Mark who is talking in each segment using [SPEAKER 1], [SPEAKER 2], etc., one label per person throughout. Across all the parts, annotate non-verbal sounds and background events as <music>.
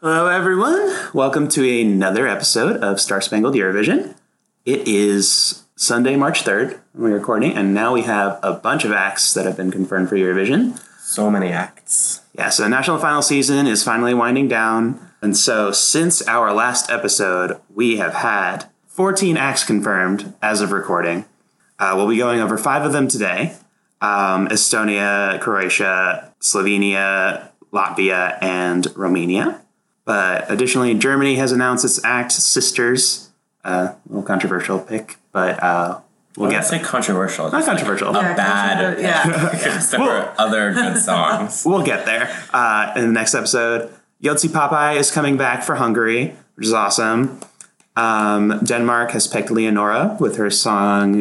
[SPEAKER 1] Hello, everyone. Welcome to another episode of Star Spangled Eurovision. It is Sunday, March 3rd, when we're recording, and now we have a bunch of acts that have been confirmed for Eurovision.
[SPEAKER 2] So many acts.
[SPEAKER 1] Yeah, so the national final season is finally winding down. And so, since our last episode, we have had 14 acts confirmed as of recording. Uh, we'll be going over five of them today um, Estonia, Croatia, Slovenia, Latvia, and Romania. But additionally, Germany has announced its act Sisters. Uh, a little controversial pick, but uh, we'll
[SPEAKER 2] I
[SPEAKER 1] get
[SPEAKER 2] would say controversial.
[SPEAKER 1] Not
[SPEAKER 2] just like
[SPEAKER 1] controversial.
[SPEAKER 2] a
[SPEAKER 1] Yeah,
[SPEAKER 2] bad.
[SPEAKER 3] controver- yeah. <laughs>
[SPEAKER 2] Except for other good <laughs> songs.
[SPEAKER 1] We'll get there uh, in the next episode. Joci Pápai is coming back for Hungary, which is awesome. Um, Denmark has picked Leonora with her song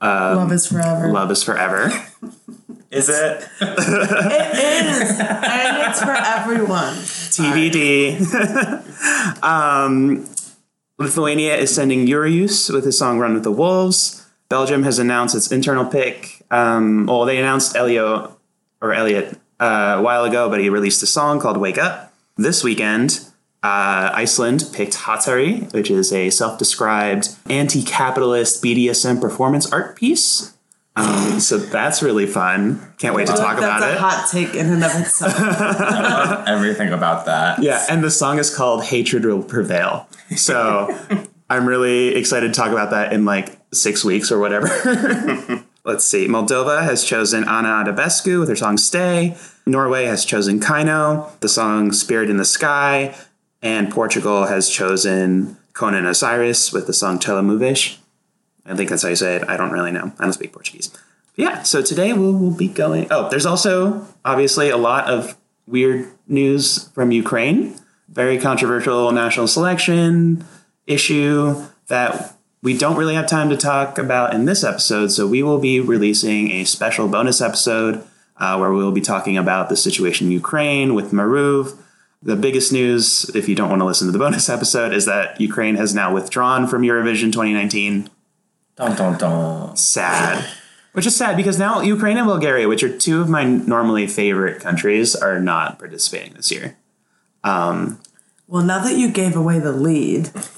[SPEAKER 3] Love is forever.
[SPEAKER 1] Love is Forever. <laughs>
[SPEAKER 2] Is it?
[SPEAKER 3] It is, and it's for everyone.
[SPEAKER 1] TBD. um, Lithuania is sending Urius with his song Run with the Wolves. Belgium has announced its internal pick. Um, well, they announced Elio or Elliot uh, a while ago, but he released a song called Wake Up. This weekend, uh, Iceland picked Hatari, which is a self described anti capitalist BDSM performance art piece. Um, <laughs> so that's really fun. Can't wait to talk
[SPEAKER 3] That's
[SPEAKER 1] about
[SPEAKER 3] a
[SPEAKER 1] it.
[SPEAKER 3] hot take in and of itself. <laughs>
[SPEAKER 2] I love everything about that.
[SPEAKER 1] Yeah, and the song is called Hatred Will Prevail. So <laughs> I'm really excited to talk about that in like six weeks or whatever. Let's see. Moldova has chosen Anna Odobescu with her song Stay. Norway has chosen KEiiNO, the song Spirit in the Sky. And Portugal has chosen Conan Osiris with the song Telemovish. I think that's how you say it. I don't really know. I don't speak Portuguese. Yeah, so today we'll, we'll be going. Oh, there's also obviously a lot of weird news from Ukraine. Very controversial national selection issue that we don't really have time to talk about in this episode. So we will be releasing a special bonus episode uh, where we'll be talking about the situation in Ukraine with Maruv. The biggest news, if you don't want to listen to the <laughs> bonus episode, is that Ukraine has now withdrawn from Eurovision 2019
[SPEAKER 2] Dun, dun, dun.
[SPEAKER 1] sad. Which is sad because now Ukraine and Bulgaria, which are two of my normally favorite countries, are not participating this year.
[SPEAKER 3] Um, well, now that you gave away the lead, <laughs>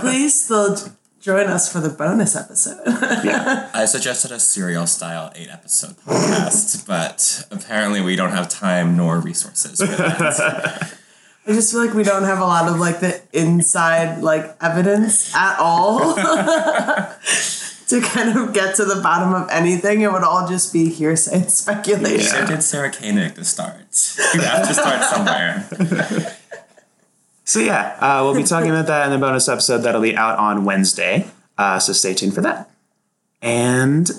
[SPEAKER 3] please still join us for the bonus episode.
[SPEAKER 2] I suggested a serial style eight episode podcast, but apparently we don't have time nor resources for that. <laughs>
[SPEAKER 3] I just feel like we don't have a lot of like the inside like evidence at all <laughs> to kind of get to the bottom of anything. It would all just be hearsay and speculation.
[SPEAKER 2] So did Sarah Koenig to start. You have to start somewhere.
[SPEAKER 1] So yeah, uh, we'll be talking about that in the bonus episode that'll be out on Wednesday. Uh, so stay tuned for that. And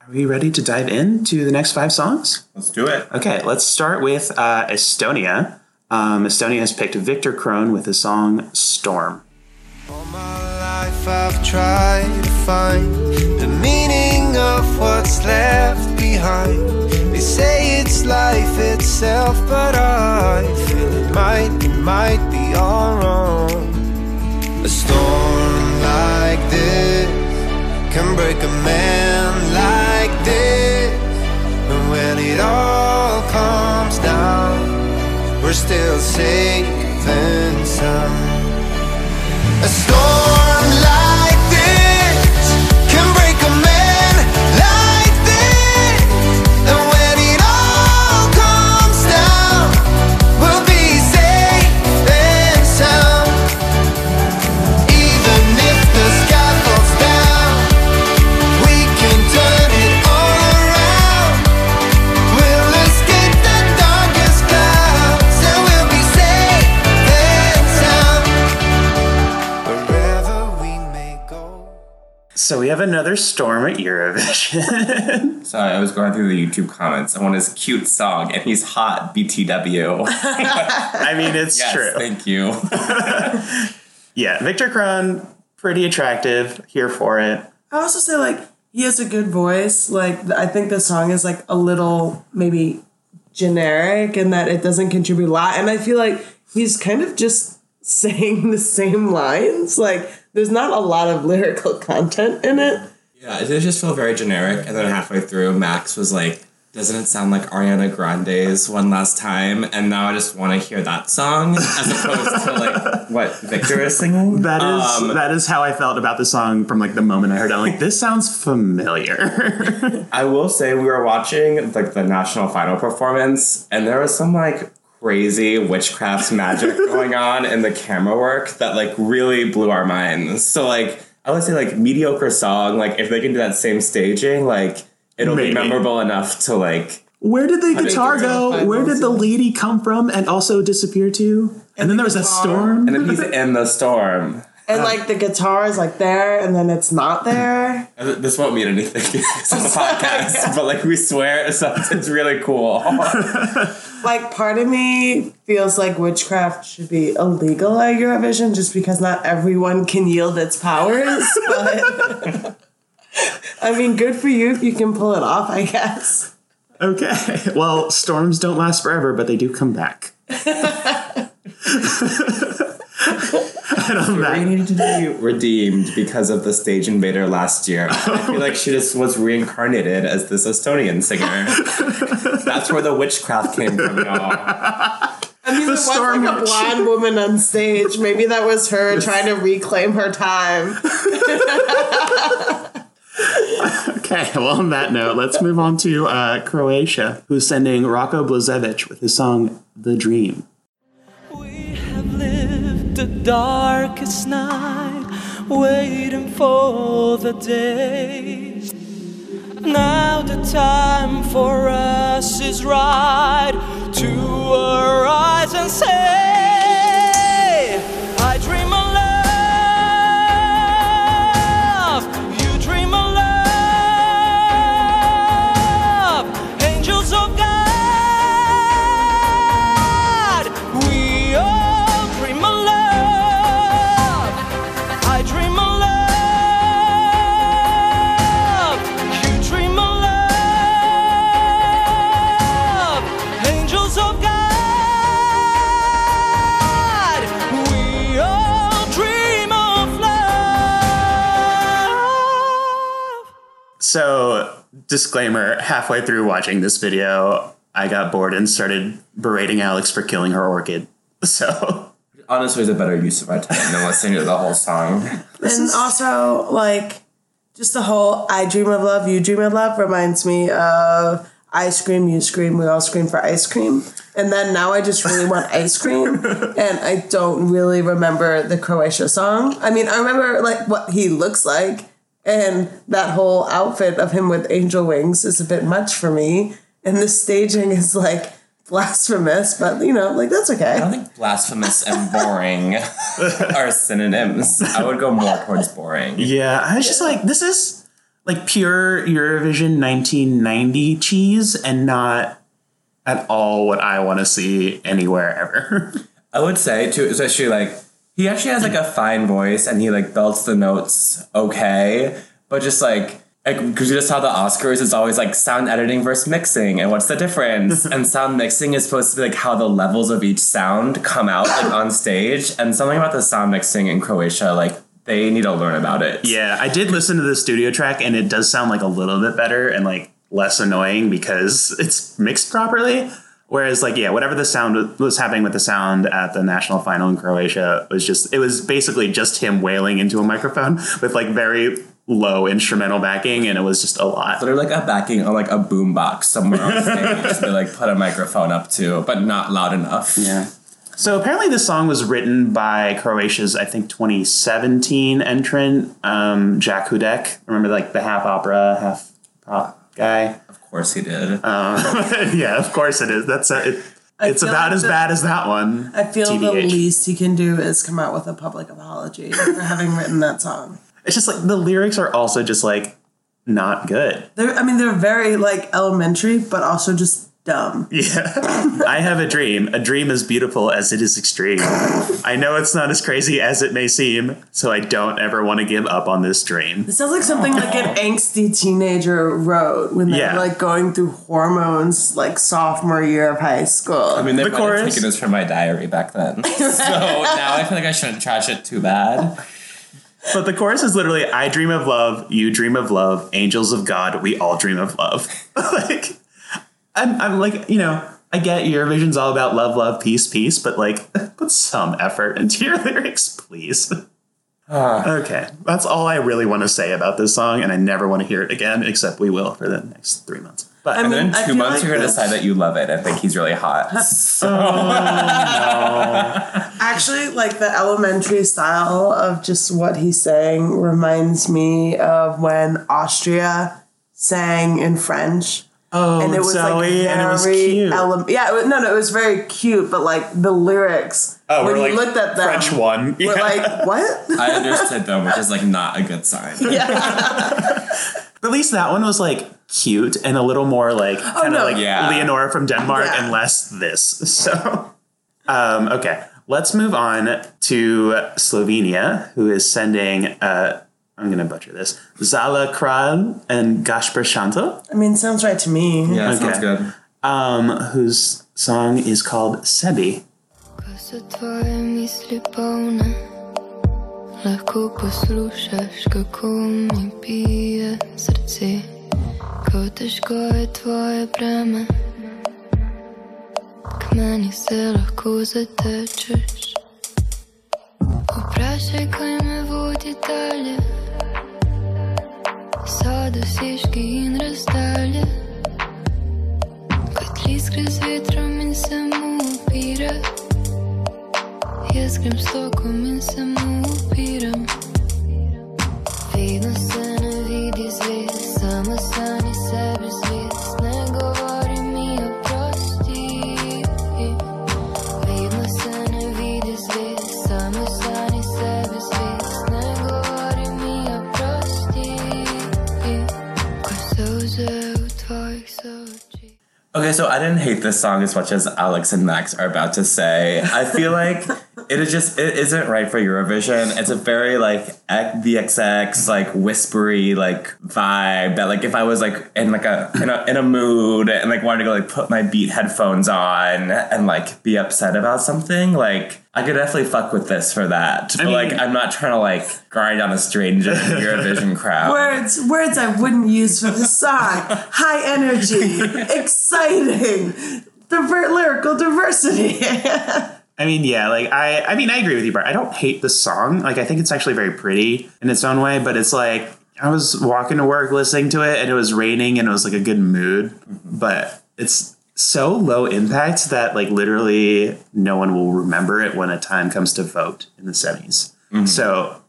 [SPEAKER 1] are we ready to dive into the next five songs?
[SPEAKER 2] Let's do it.
[SPEAKER 1] Okay, let's start with uh, Estonia. Um, Estonia has picked Victor Crone with the song Storm.
[SPEAKER 4] All my life I've tried to find the meaning of what's left behind. They say it's life itself, but I feel it might, it might be all wrong. A storm like this can break a man like this. And when it all comes we're still safe sound. A storm
[SPEAKER 1] So we have another storm at Eurovision. <laughs>
[SPEAKER 2] Sorry, I was going through the YouTube comments. I want his cute song, and he's hot. BTW. <laughs> <laughs>
[SPEAKER 1] I mean, it's
[SPEAKER 2] yes,
[SPEAKER 1] true.
[SPEAKER 2] thank you.
[SPEAKER 1] Yeah, Victor Crone, pretty attractive. Here for it.
[SPEAKER 3] I also say like he has a good voice. Like I think the song is like a little maybe generic and that it doesn't contribute a lot. And I feel like he's kind of just saying the same lines. Like there's not a lot of lyrical content in it.
[SPEAKER 2] Yeah, it did just feel very generic. And then halfway through, Max was like, doesn't it sound like Ariana Grande's one last time? And now I just want to hear that song as opposed to like what Victor is singing.
[SPEAKER 1] That is
[SPEAKER 2] Um,
[SPEAKER 1] that is how I felt about the song from like the moment I heard it. I'm like, this sounds familiar. <laughs>
[SPEAKER 2] I will say we were watching like the national final performance, and there was some like crazy witchcraft magic <laughs> going on in the camera work that like really blew our minds. So like I would say like mediocre song, like if they can do that same staging, like it'll
[SPEAKER 1] Maybe.
[SPEAKER 2] be memorable enough to like
[SPEAKER 1] Where did the guitar go? Where did the lady come from and also disappear to? And, then there was that
[SPEAKER 3] guitar.
[SPEAKER 1] storm.
[SPEAKER 2] and then he's in the storm.
[SPEAKER 3] And oh. like the guitar is like there and then it's not there. <laughs>
[SPEAKER 2] This won't mean anything <laughs> to the <laughs> podcast, but like we swear it sounds it's really cool.
[SPEAKER 3] Like part of me feels like witchcraft should be illegal at Eurovision just because not everyone can yield its powers. But I mean, good for you if you can pull it off, I guess.
[SPEAKER 1] Okay. Well, storms don't last forever, but they do come back. and on
[SPEAKER 2] We
[SPEAKER 1] that,
[SPEAKER 2] needed to be <laughs> redeemed because of the stage invader last year. I feel like she just was reincarnated as this Estonian singer. <laughs> That's where the witchcraft came from, y'all.
[SPEAKER 3] I mean, there was
[SPEAKER 1] storm
[SPEAKER 3] like a blonde woman on stage. Maybe that was her trying to reclaim her time. <laughs>
[SPEAKER 1] okay. Well, on that note, let's move on to uh, Croatia, who's sending Roko Blažević with his song "The Dream."
[SPEAKER 5] The darkest night, waiting for the day. Now the time for us is right to arise and say,
[SPEAKER 1] disclaimer: halfway through watching this video, I got bored and started berating Alix for killing her orchid. <laughs> So,
[SPEAKER 2] Honestly, it's a better use of my time than listening to the whole song.
[SPEAKER 3] and also, like, just the whole I dream of love, you dream of love reminds me of I scream, you scream, we all scream for ice cream. And then now I just really want <laughs> ice cream. And I don't really remember the Croatia song. I mean, I remember, like, what he looks like. And that whole outfit of him with angel wings is a bit much for me. And the staging is, like, blasphemous, but, you know, like, that's okay.
[SPEAKER 2] I don't think blasphemous and boring <laughs> are synonyms. I would go more towards boring.
[SPEAKER 1] yeah, I was just like, this is like pure Eurovision 1990 cheese, and not at all what I want to see anywhere ever. <laughs>
[SPEAKER 2] I would say too, especially like he actually has like a fine voice and he like belts the notes okay, but just like because you just saw the Oscars, it's always like sound editing versus mixing, and what's the difference? <laughs> and sound mixing is supposed to be like how the levels of each sound come out like on stage, and something about the sound mixing in Croatia, like they need to learn about it.
[SPEAKER 1] Yeah, I did listen to the studio track, and it does sound like a little bit better and like less annoying because it's mixed properly. Whereas, like, yeah, whatever the sound was happening with the sound at the national final in Croatia was just, it was basically just him wailing into a microphone <laughs> with like very low instrumental backing, and it was just a lot.
[SPEAKER 2] So they're like a backing on like a boombox somewhere on stage. <laughs> they like put a microphone up to, but not loud enough.
[SPEAKER 1] Yeah. So apparently, this song was written by Croatia's, I think, 2017 entrant, um, Jacques Houdek. Remember, like the half opera, half pop guy?
[SPEAKER 2] Of course he did.
[SPEAKER 1] Uh, <laughs> yeah, of course it is. That's a, it, it's about
[SPEAKER 3] like
[SPEAKER 1] as
[SPEAKER 3] the-
[SPEAKER 1] bad as that one.
[SPEAKER 3] I feel the least he can do is come out with a public apology for having written that song.
[SPEAKER 1] It's just like the lyrics are also just like not good.
[SPEAKER 3] They're, I mean, they're very like elementary, but also just dumb.
[SPEAKER 1] Yeah. <laughs> I have a dream. A dream as beautiful as it is extreme. I know it's not as crazy as it may seem, so I don't ever want to give up on this dream.
[SPEAKER 3] It sounds like something like an angsty teenager wrote when they
[SPEAKER 1] Yeah.
[SPEAKER 3] were like going through hormones, like sophomore year of high school.
[SPEAKER 2] I mean, they
[SPEAKER 1] The
[SPEAKER 2] might have
[SPEAKER 1] chorus.
[SPEAKER 2] taken this from my diary back then. <laughs> so now I feel like I shouldn't trash it too bad.
[SPEAKER 1] But the chorus is literally I dream of love, you dream of love, angels of God, we all dream of love. <laughs> like I'm, I'm like, you know, I get Eurovision's all about love, love, peace, peace, but like, <laughs> put some effort into your <laughs> lyrics, please. Ah. okay, that's all I really want to say about this song, and I never want to hear it again, except we will for the next three months. But
[SPEAKER 3] I
[SPEAKER 2] And
[SPEAKER 3] mean,
[SPEAKER 2] then in two
[SPEAKER 3] feel
[SPEAKER 2] months,
[SPEAKER 3] like
[SPEAKER 2] you're gonna decide that you love it and think he's really hot.
[SPEAKER 3] So oh, <laughs> actually, like the elementary style of just what he's saying reminds me of when Austria sang in French.
[SPEAKER 1] Oh,
[SPEAKER 3] and it was like
[SPEAKER 1] Zoe,
[SPEAKER 3] very
[SPEAKER 1] and it was cute.
[SPEAKER 3] ele- yeah, it was, no, no, it was very cute, but like the lyrics
[SPEAKER 1] oh,
[SPEAKER 3] when
[SPEAKER 1] we're
[SPEAKER 3] you
[SPEAKER 1] like
[SPEAKER 3] looked at them,
[SPEAKER 1] French one.
[SPEAKER 3] were
[SPEAKER 1] Yeah.
[SPEAKER 3] like <laughs> what?
[SPEAKER 2] I understood them, which is like not a good sign. Yeah. <laughs>
[SPEAKER 1] At least that one was like cute and a little more like kind of
[SPEAKER 3] no.
[SPEAKER 1] like
[SPEAKER 2] Yeah.
[SPEAKER 1] Leonora from Denmark
[SPEAKER 3] Yeah.
[SPEAKER 1] and less this. <laughs> So, um, okay, let's move on to Slovenia, who is sending. Uh, I'm gonna butcher this. Zala Kralj and Gašper Šantl,
[SPEAKER 3] I mean, sounds right to me.
[SPEAKER 2] Yeah,
[SPEAKER 1] Okay.
[SPEAKER 2] sounds good.
[SPEAKER 1] um, whose song is called Sebi.
[SPEAKER 6] Ko so tvoje misli polne, lahko poslušaš, kako mi bije srce, ko težko je tvoje breme. K meni se lahko zatečeš. Vprašaj, kaj me vodi dalje, водос ишкин раздали Котли скрез ветра мен само опира Я скрим стоко мен само опирам Видно
[SPEAKER 2] се So I didn't hate this song as much as Alix and Max are about to say. I feel like it is just it isn't right for Eurovision. It's a very like VXX like whispery like vibe that like if I was like in like a in a in a mood and like wanted to go like put my beat headphones on and like be upset about something like I could definitely fuck with this for that. But
[SPEAKER 1] mean-
[SPEAKER 2] like I'm not trying to like grind on a stranger Eurovision <laughs> crowd.
[SPEAKER 3] Words, words I wouldn't use for the song. High energy, <laughs> exciting, diver- lyrical diversity. <laughs>
[SPEAKER 1] I mean, yeah, like I, I mean, I agree with you, Bart. I don't hate the song. Like, I think it's actually very pretty in its own way. But it's like I was walking to work listening to it, and it was raining, and it was like a good mood. Mm-hmm. But it's so low impact that like literally no one will remember it when a time comes to vote in the 70s. Mm-hmm. So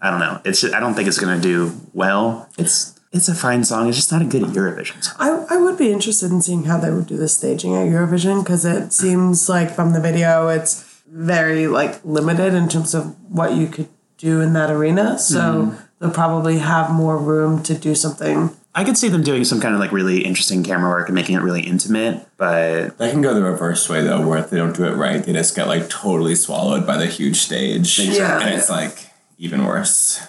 [SPEAKER 1] I don't know. It's I don't think it's gonna do well. It's it's a fine song. It's just not a good Eurovision song.
[SPEAKER 3] I, I would be interested in seeing how they would do the staging at Eurovision because it seems like from the video it's very like limited in terms of what you could do in that arena. So hmm. they'll probably have more room to do something.
[SPEAKER 1] I could see them doing some kind of like really interesting camera work and making it really intimate, but
[SPEAKER 2] That can go the reverse way though, where if they don't do it right, they just get like totally swallowed by the huge stage.
[SPEAKER 3] Yeah.
[SPEAKER 2] And it's like even worse.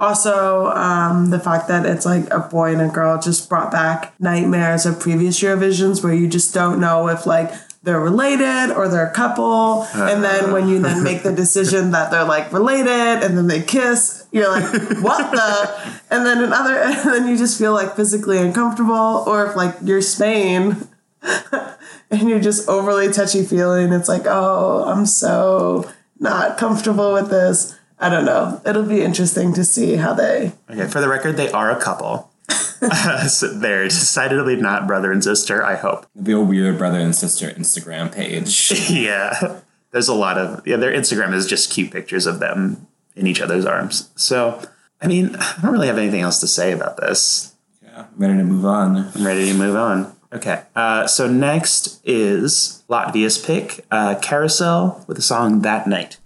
[SPEAKER 3] Also, um, the fact that it's like a boy and a girl just brought back nightmares of previous Eurovisions where you just don't know if like they're related or they're a couple. and then when you then make the decision that they're like related and then they kiss, you're like, what the? And then another, <laughs> and then you just feel like physically uncomfortable. Or if like you're Spain <laughs> and you're just overly touchy feeling, it's like, oh, I'm so not comfortable with this. I don't know. It'll be interesting to see how they.
[SPEAKER 1] Okay, for the record, they are a couple. <laughs> <laughs> so they're decidedly not brother and sister, I hope.
[SPEAKER 2] It'd be a weird brother and sister Instagram page. <laughs>
[SPEAKER 1] Yeah. There's a lot of, yeah, their Instagram is just cute pictures of them in each other's arms. So, I mean, I don't really have anything else to say about this.
[SPEAKER 2] yeah, ready to move on.
[SPEAKER 1] I'm ready to move on. Okay, uh, so next is Latvia's pick, uh, Carousel, with the song That Night.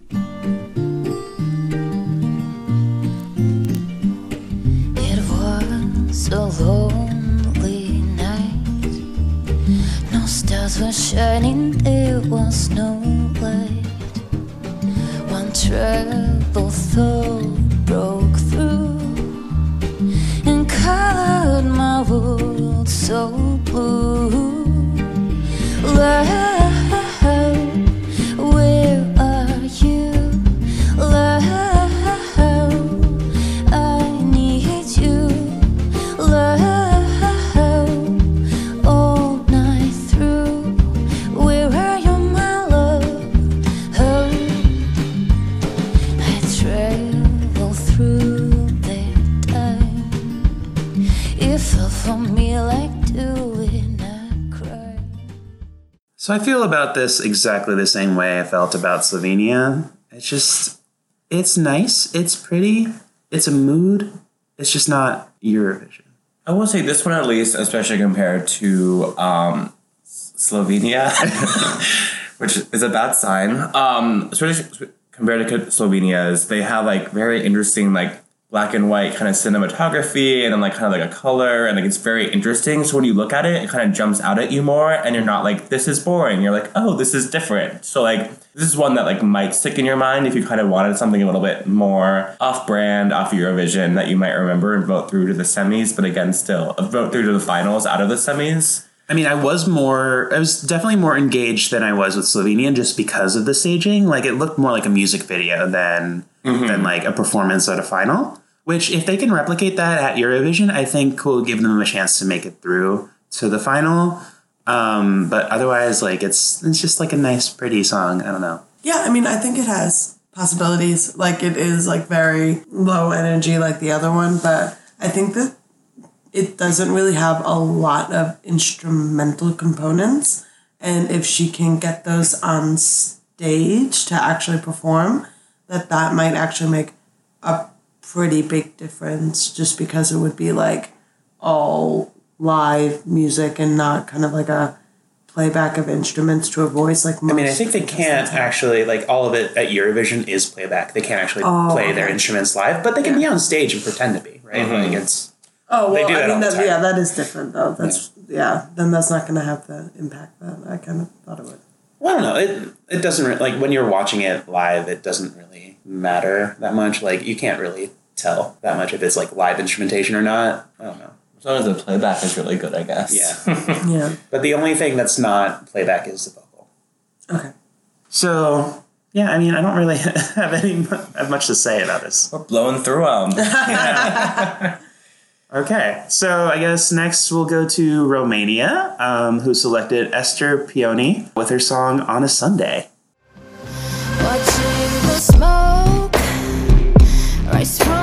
[SPEAKER 6] Was a lonely night. No stars were shining, there was no light. One treble thought broke through and colored my world so blue. Love,
[SPEAKER 1] So I feel about this exactly the same way I felt about Slovenia. It's just, it's nice, it's pretty, it's a mood. It's just not Eurovision.
[SPEAKER 2] I will say this one at least, especially compared to um, Slovenia, <laughs> which is a bad sign. Um, especially compared to Slovenia's, they have like very interesting like black and white kind of cinematography and then like kind of like a color and like it's very interesting. So when you look at it, it kind of jumps out at you more, and you're not like this is boring. You're like oh this is different. So like this is one that like might stick in your mind if you kind of wanted something a little bit more off-brand, off Eurovision that you might remember and vote through to the semis. But again, still uh, vote through to the finals out of the semis.
[SPEAKER 1] I mean, I was more, I was definitely more engaged than I was with Slovenian just because of the staging. Like, it looked more like a music video than mm-hmm. than like a performance at a final. Which, if they can replicate that at Eurovision, I think will give them a chance to make it through to the final. Um, but otherwise, like, it's it's just like a nice, pretty song. I don't know.
[SPEAKER 3] Yeah, I mean, I think it has possibilities. Like it is like very low energy, like the other one, but I think that it doesn't really have a lot of instrumental components. And if she can get those on stage to actually perform, that that might actually make a pretty big difference. Just because it would be like all live music and not kind of like a playback of instruments to a voice like
[SPEAKER 1] I mean, I think they can't actually like all of it at Eurovision is playback. They can't actually
[SPEAKER 3] Oh,
[SPEAKER 1] play their instruments live, but they can be on stage and pretend to be right. Mm-hmm. Like it's
[SPEAKER 3] Oh
[SPEAKER 1] They
[SPEAKER 3] well,
[SPEAKER 1] do
[SPEAKER 3] I mean
[SPEAKER 1] the
[SPEAKER 3] that, yeah, that is different though. That's yeah. Then that's not going to have the impact that I kind of thought it would.
[SPEAKER 1] well, I don't know. It it doesn't re- like when you're watching it live. It doesn't really matter that much. Like you can't really tell that much if it's like live instrumentation or not. I don't know.
[SPEAKER 2] As long as the playback is really good, I guess.
[SPEAKER 1] Yeah, <laughs>
[SPEAKER 3] Yeah.
[SPEAKER 1] but the only thing that's not playback is the vocal.
[SPEAKER 3] Okay.
[SPEAKER 1] So yeah, I mean, I don't really <laughs> have any have much to say about this.
[SPEAKER 2] We're blowing through them. <laughs>
[SPEAKER 1] Okay, so I guess next we'll go to Romania, um, who selected Ester Peony with her song "On a Sunday."
[SPEAKER 6] Watching the smoke rise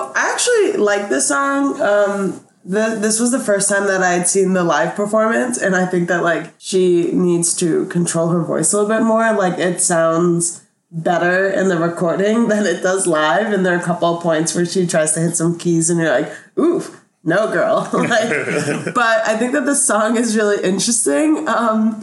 [SPEAKER 6] So I
[SPEAKER 3] actually like this song. Um, the, this was the first time that I had seen the live performance, and I think that like she needs to control her voice a little bit more. Like it sounds better in the recording <laughs> than it does live, and there are a couple of points where she tries to hit some keys, and you're like, oof. No, girl. <laughs> like, <laughs> but I think that the song is really interesting. Um,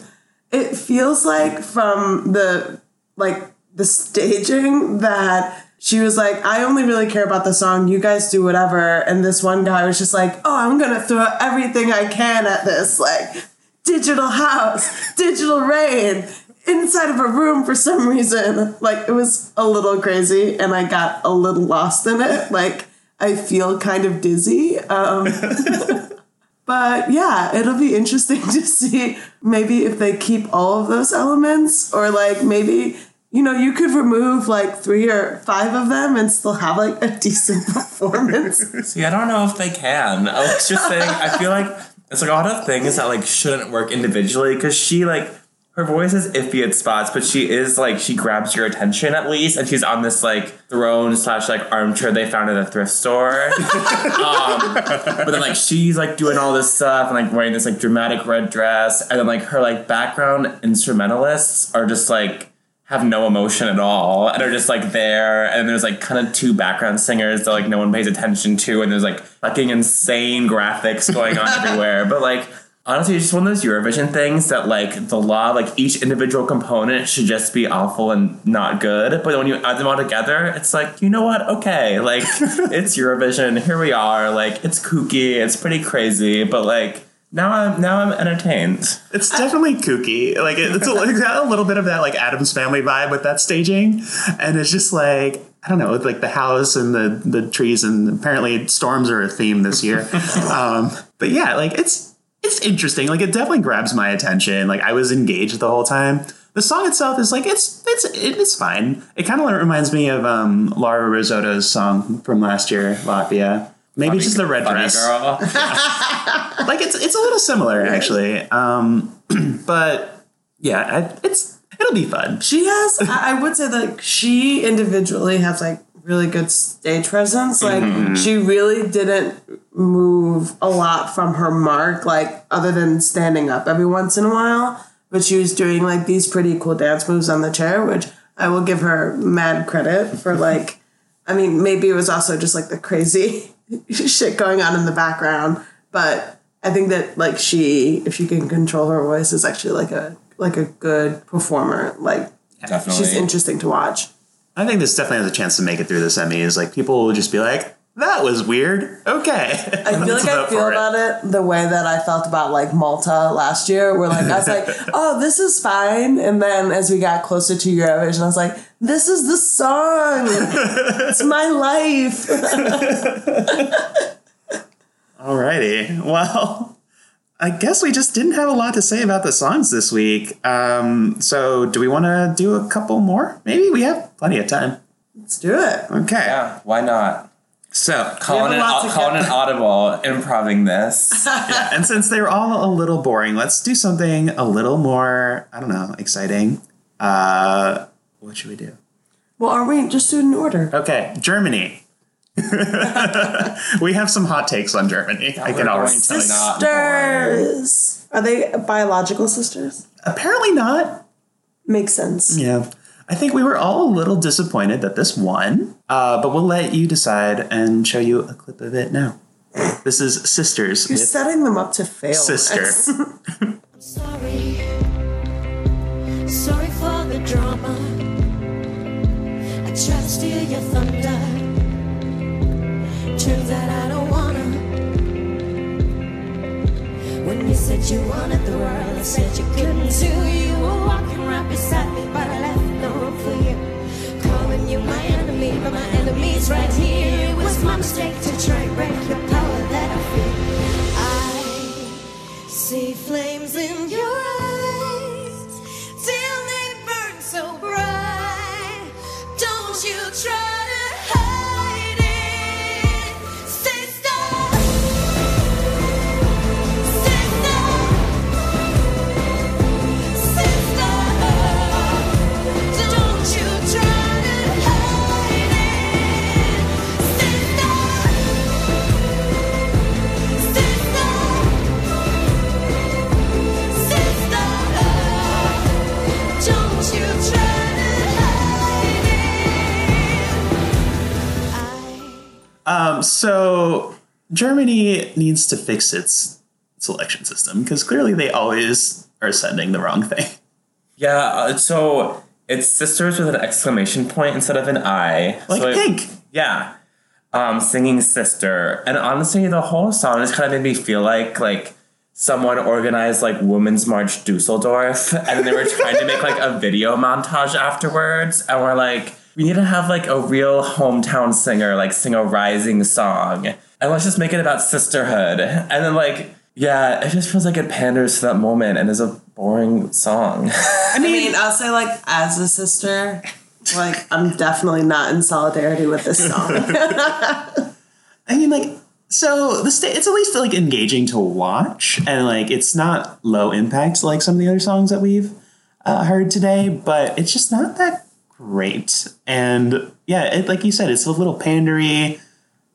[SPEAKER 3] it feels like from the like the staging that she was like, I only really care about the song. You guys do whatever. And this one guy was just like, Oh, I'm gonna throw everything I can at this, like digital house, digital rain, inside of a room for some reason. Like it was a little crazy, and I got a little lost in it. Like I feel kind of dizzy. Um, <laughs> But yeah, it'll be interesting <laughs> to see maybe if they keep all of those elements or like maybe you know, you could remove like three or five of them and still have like a decent <laughs> performance.
[SPEAKER 2] See, I don't know if they can. I was just saying, I feel like it's like a lot of things that like shouldn't work individually because she like her voice is iffy at spots, but she is like she grabs your attention at least, and she's on this like throne slash like armchair they found at a thrift store. <laughs> um, but then like she's like doing all this stuff and like wearing this like dramatic red dress, and then like her like background instrumentalists are just like have no emotion at all and are just like there and there's like kind of two background singers that like no one pays attention to and there's like fucking insane graphics going on <laughs> everywhere but like honestly, it's just one of those Eurovision things that like the law, like each individual component should just be awful and not good. But when you add them all together, it's like, you know what? Okay, like <laughs> it's Eurovision. Here we are. Like it's kooky. It's pretty crazy. But like now I'm now I'm entertained.
[SPEAKER 1] It's definitely kooky. Like it- it's, a, it's got a little bit of that like Addams Family vibe with that staging, and it's just like I don't know, with like the house and the the trees, and apparently storms are a theme this year. <laughs> um, but yeah, like it's it's interesting. Like it definitely grabs my attention. Like I was engaged the whole time. The song itself is like it's it's it's fine. It kind of reminds me of um, Laura Rizzotto's song from last year, Latvia. Maybe just the red
[SPEAKER 2] Funny
[SPEAKER 1] dress
[SPEAKER 2] girl. <laughs> <laughs>
[SPEAKER 1] like it's it's a little similar actually um <clears throat> but yeah I, it's it'll be fun
[SPEAKER 3] She has, I I would say that she individually has like really good stage presence. Like
[SPEAKER 1] Mm-hmm.
[SPEAKER 3] she really didn't move a lot from her mark, like other than standing up every once in a while. But she was doing like these pretty cool dance moves on the chair, which I will give her mad credit for. Like, I mean, maybe it was also just like the crazy <laughs> shit going on in the background, but I think that like she, if she can control her voice, is actually like a like a good performer. Like
[SPEAKER 2] Definitely.
[SPEAKER 3] she's interesting to watch.
[SPEAKER 1] i think this definitely has a chance to make it through the semis like people will just be like that was weird okay
[SPEAKER 3] I feel like <laughs> I feel about it the way that I felt about like Malta last year, where like I was like, <laughs> oh, this is fine. And then as we got closer to Eurovision, I was like, this is the song. it's my life. <laughs>
[SPEAKER 1] alrighty well i guess we just didn't have a lot to say about the songs this week um so do we want to do a couple more maybe we have plenty of time
[SPEAKER 3] Let's do it.
[SPEAKER 1] okay
[SPEAKER 2] yeah, why not?
[SPEAKER 1] So
[SPEAKER 2] Calling
[SPEAKER 3] a
[SPEAKER 2] an,
[SPEAKER 3] lot
[SPEAKER 2] an audible, improving this. <laughs>
[SPEAKER 1] and since they were all a little boring, let's do something a little more, I don't know, exciting. Uh, what should we do?
[SPEAKER 3] Well, are we just doing an order?
[SPEAKER 1] Okay, Germany. <laughs> we have some hot takes on Germany. I can already tell you.
[SPEAKER 2] Not
[SPEAKER 3] Sisters. Are they biological sisters?
[SPEAKER 1] Apparently not.
[SPEAKER 3] Makes sense.
[SPEAKER 1] Yeah. I think we were all a little disappointed that this won, uh, but we'll let you decide and show you a clip of it now. This is Sisters
[SPEAKER 3] You're setting them up to fail.
[SPEAKER 1] Sister. <laughs>
[SPEAKER 7] Sorry, sorry for the drama. I tried to steal your thunder. Turns out I don't wanna. When you said you wanted the world, I said you couldn't too. You were walking right beside me, but I but my enemies right here. It was my mistake to try
[SPEAKER 1] Germany needs to fix its selection system because clearly they always are sending the wrong thing. <laughs>
[SPEAKER 2] Yeah, uh, so it's sisters with an exclamation point instead of an I.
[SPEAKER 1] Like
[SPEAKER 2] so it-
[SPEAKER 1] pink.
[SPEAKER 2] yeah. Um, singing sister. And honestly, the whole song just kind of made me feel like like someone organized like Women's March Dusseldorf and they were <laughs> trying to make like a video montage afterwards and we're like, we need to have like a real hometown singer like sing a rising song. And let's just make it about sisterhood. And then like yeah, it just feels like it panders to that moment and is a boring song. <laughs>
[SPEAKER 3] I mean, I'll say like as a sister, like I'm definitely not in solidarity with this song. <laughs> <laughs>
[SPEAKER 1] I mean, like, so the sta- it's at least like engaging to watch, and like it's not low impact like some of the other songs that we've uh, heard today, but it's just not that great. And yeah, it, like you said, it's a little pandery.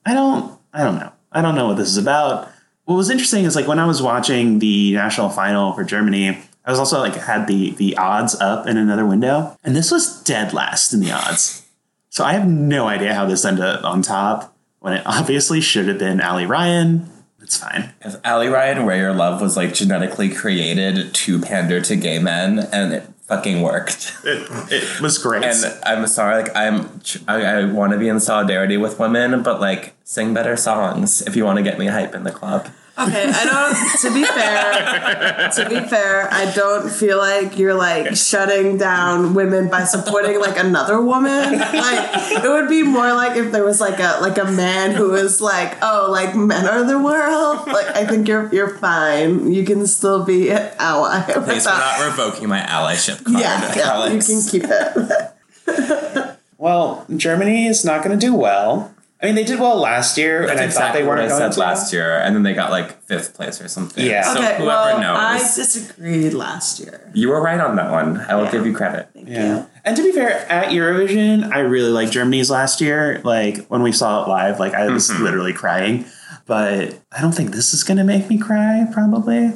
[SPEAKER 1] I don't, I don't know. I don't know what this is about. What was interesting is like when I was watching the national final for Germany, I was also like had the the odds up in another window, and this was dead last in the odds. So I have no idea how this ended up on top when it obviously should have been Aly Ryan. It's fine.
[SPEAKER 2] Because Aly Ryan Where Your Love was like genetically created to pander to gay men, and it fucking worked.
[SPEAKER 1] It, it was great.
[SPEAKER 2] And I'm sorry, like I'm, I, I want to be in solidarity with women, but like sing better songs if you want to get me hype in the club.
[SPEAKER 3] Okay, I don't. To be fair, to be fair, I don't feel like you're like shutting down women by supporting like another woman. Like it would be more like if there was like a like a man who was like, oh, like men are the world. Like I think you're you're fine. You can still be an ally.
[SPEAKER 2] Please, we're not revoking my allyship card,
[SPEAKER 3] yeah, yeah, you can keep it. <laughs>
[SPEAKER 1] well, Germany is not going to do well. I mean, they did well last year,
[SPEAKER 2] That's
[SPEAKER 1] and I
[SPEAKER 2] exactly
[SPEAKER 1] thought they weren't
[SPEAKER 2] I
[SPEAKER 1] going
[SPEAKER 2] said
[SPEAKER 1] to.
[SPEAKER 2] last year, and then they got like fifth place or something.
[SPEAKER 1] Yeah.
[SPEAKER 2] So
[SPEAKER 3] okay,
[SPEAKER 2] whoever
[SPEAKER 3] well,
[SPEAKER 2] knows.
[SPEAKER 3] I disagreed last year.
[SPEAKER 2] you were right on that one. I will
[SPEAKER 3] Yeah.
[SPEAKER 2] give you credit.
[SPEAKER 3] Thank
[SPEAKER 1] Yeah.
[SPEAKER 3] you.
[SPEAKER 1] And to be fair, at Eurovision, I really liked Germany's last year. Like when we saw it live, like I was
[SPEAKER 2] Mm-hmm.
[SPEAKER 1] literally crying. But I don't think this is gonna make me cry, probably.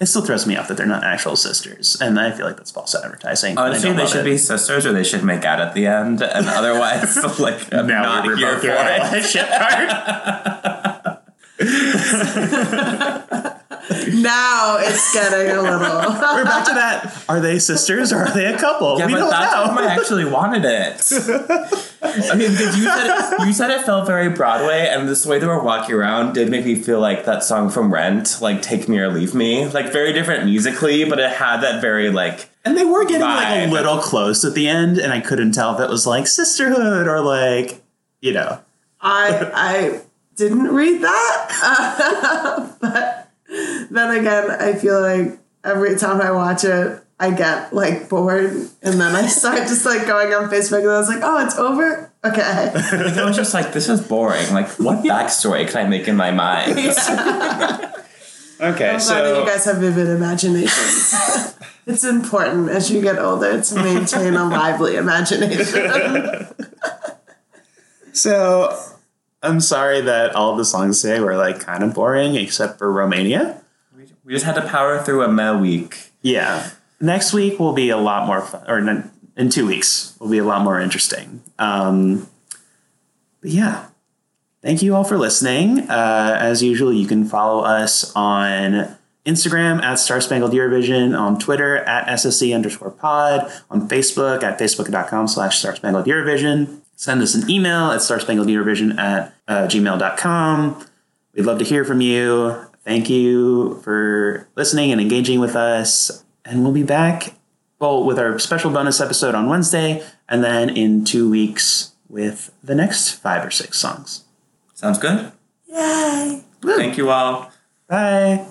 [SPEAKER 1] It still throws me off that they're not actual sisters, and I feel like that's false advertising.
[SPEAKER 2] Honestly, they should
[SPEAKER 1] it.
[SPEAKER 2] be sisters, or they should make out at the end, and <laughs> otherwise, <laughs> like, I'm
[SPEAKER 1] now
[SPEAKER 2] not
[SPEAKER 1] we
[SPEAKER 2] here for it. <laughs>
[SPEAKER 1] allyship card.
[SPEAKER 3] Now it's getting a little.
[SPEAKER 1] We're back to that. Are they sisters or are they a couple?
[SPEAKER 2] Yeah,
[SPEAKER 1] we
[SPEAKER 2] but
[SPEAKER 1] don't
[SPEAKER 2] that's
[SPEAKER 1] know.
[SPEAKER 2] how I actually wanted it. I mean, because you said you said it felt very Broadway, and this way they were walking around did make me feel like that song from Rent, like "Take Me or Leave Me," like very different musically, but it had that very like
[SPEAKER 1] And they were getting like a little close at the end, and I couldn't tell if it was like sisterhood or like, you know.
[SPEAKER 3] I I didn't read that, <laughs> but then again, I feel like every time I watch it, I get like bored, and then I start <laughs> just like going on Facebook, and I was like, oh, it's over. Okay.
[SPEAKER 2] I was just like, this is boring. Like, what backstory can I make in my mind? <laughs>
[SPEAKER 1] Okay,
[SPEAKER 3] I'm glad that you guys have vivid imaginations. <laughs> it's important as you get older to maintain a lively imagination.
[SPEAKER 1] So I'm sorry that all the songs today were like kind of boring, except for Romania.
[SPEAKER 2] We just had to power through a Mel week.
[SPEAKER 1] Yeah. Next week will be a lot more fun, or in- two weeks will be a lot more interesting. Um, but yeah, thank you all for listening. Uh, as usual, you can follow us on Instagram at Star Spangled Eurovision, on Twitter at SSC underscore pod, on Facebook at facebook.com slash Star Spangled Eurovision. Send us an email at starspangledeurovision at uh, gmail.com. We'd love to hear from you. Thank you for listening and engaging with us. And we'll be back well with our special bonus episode on Wednesday and then in two weeks with the next five or six songs.
[SPEAKER 2] Sounds good.
[SPEAKER 3] Yay.
[SPEAKER 2] Thank you all.
[SPEAKER 1] Bye.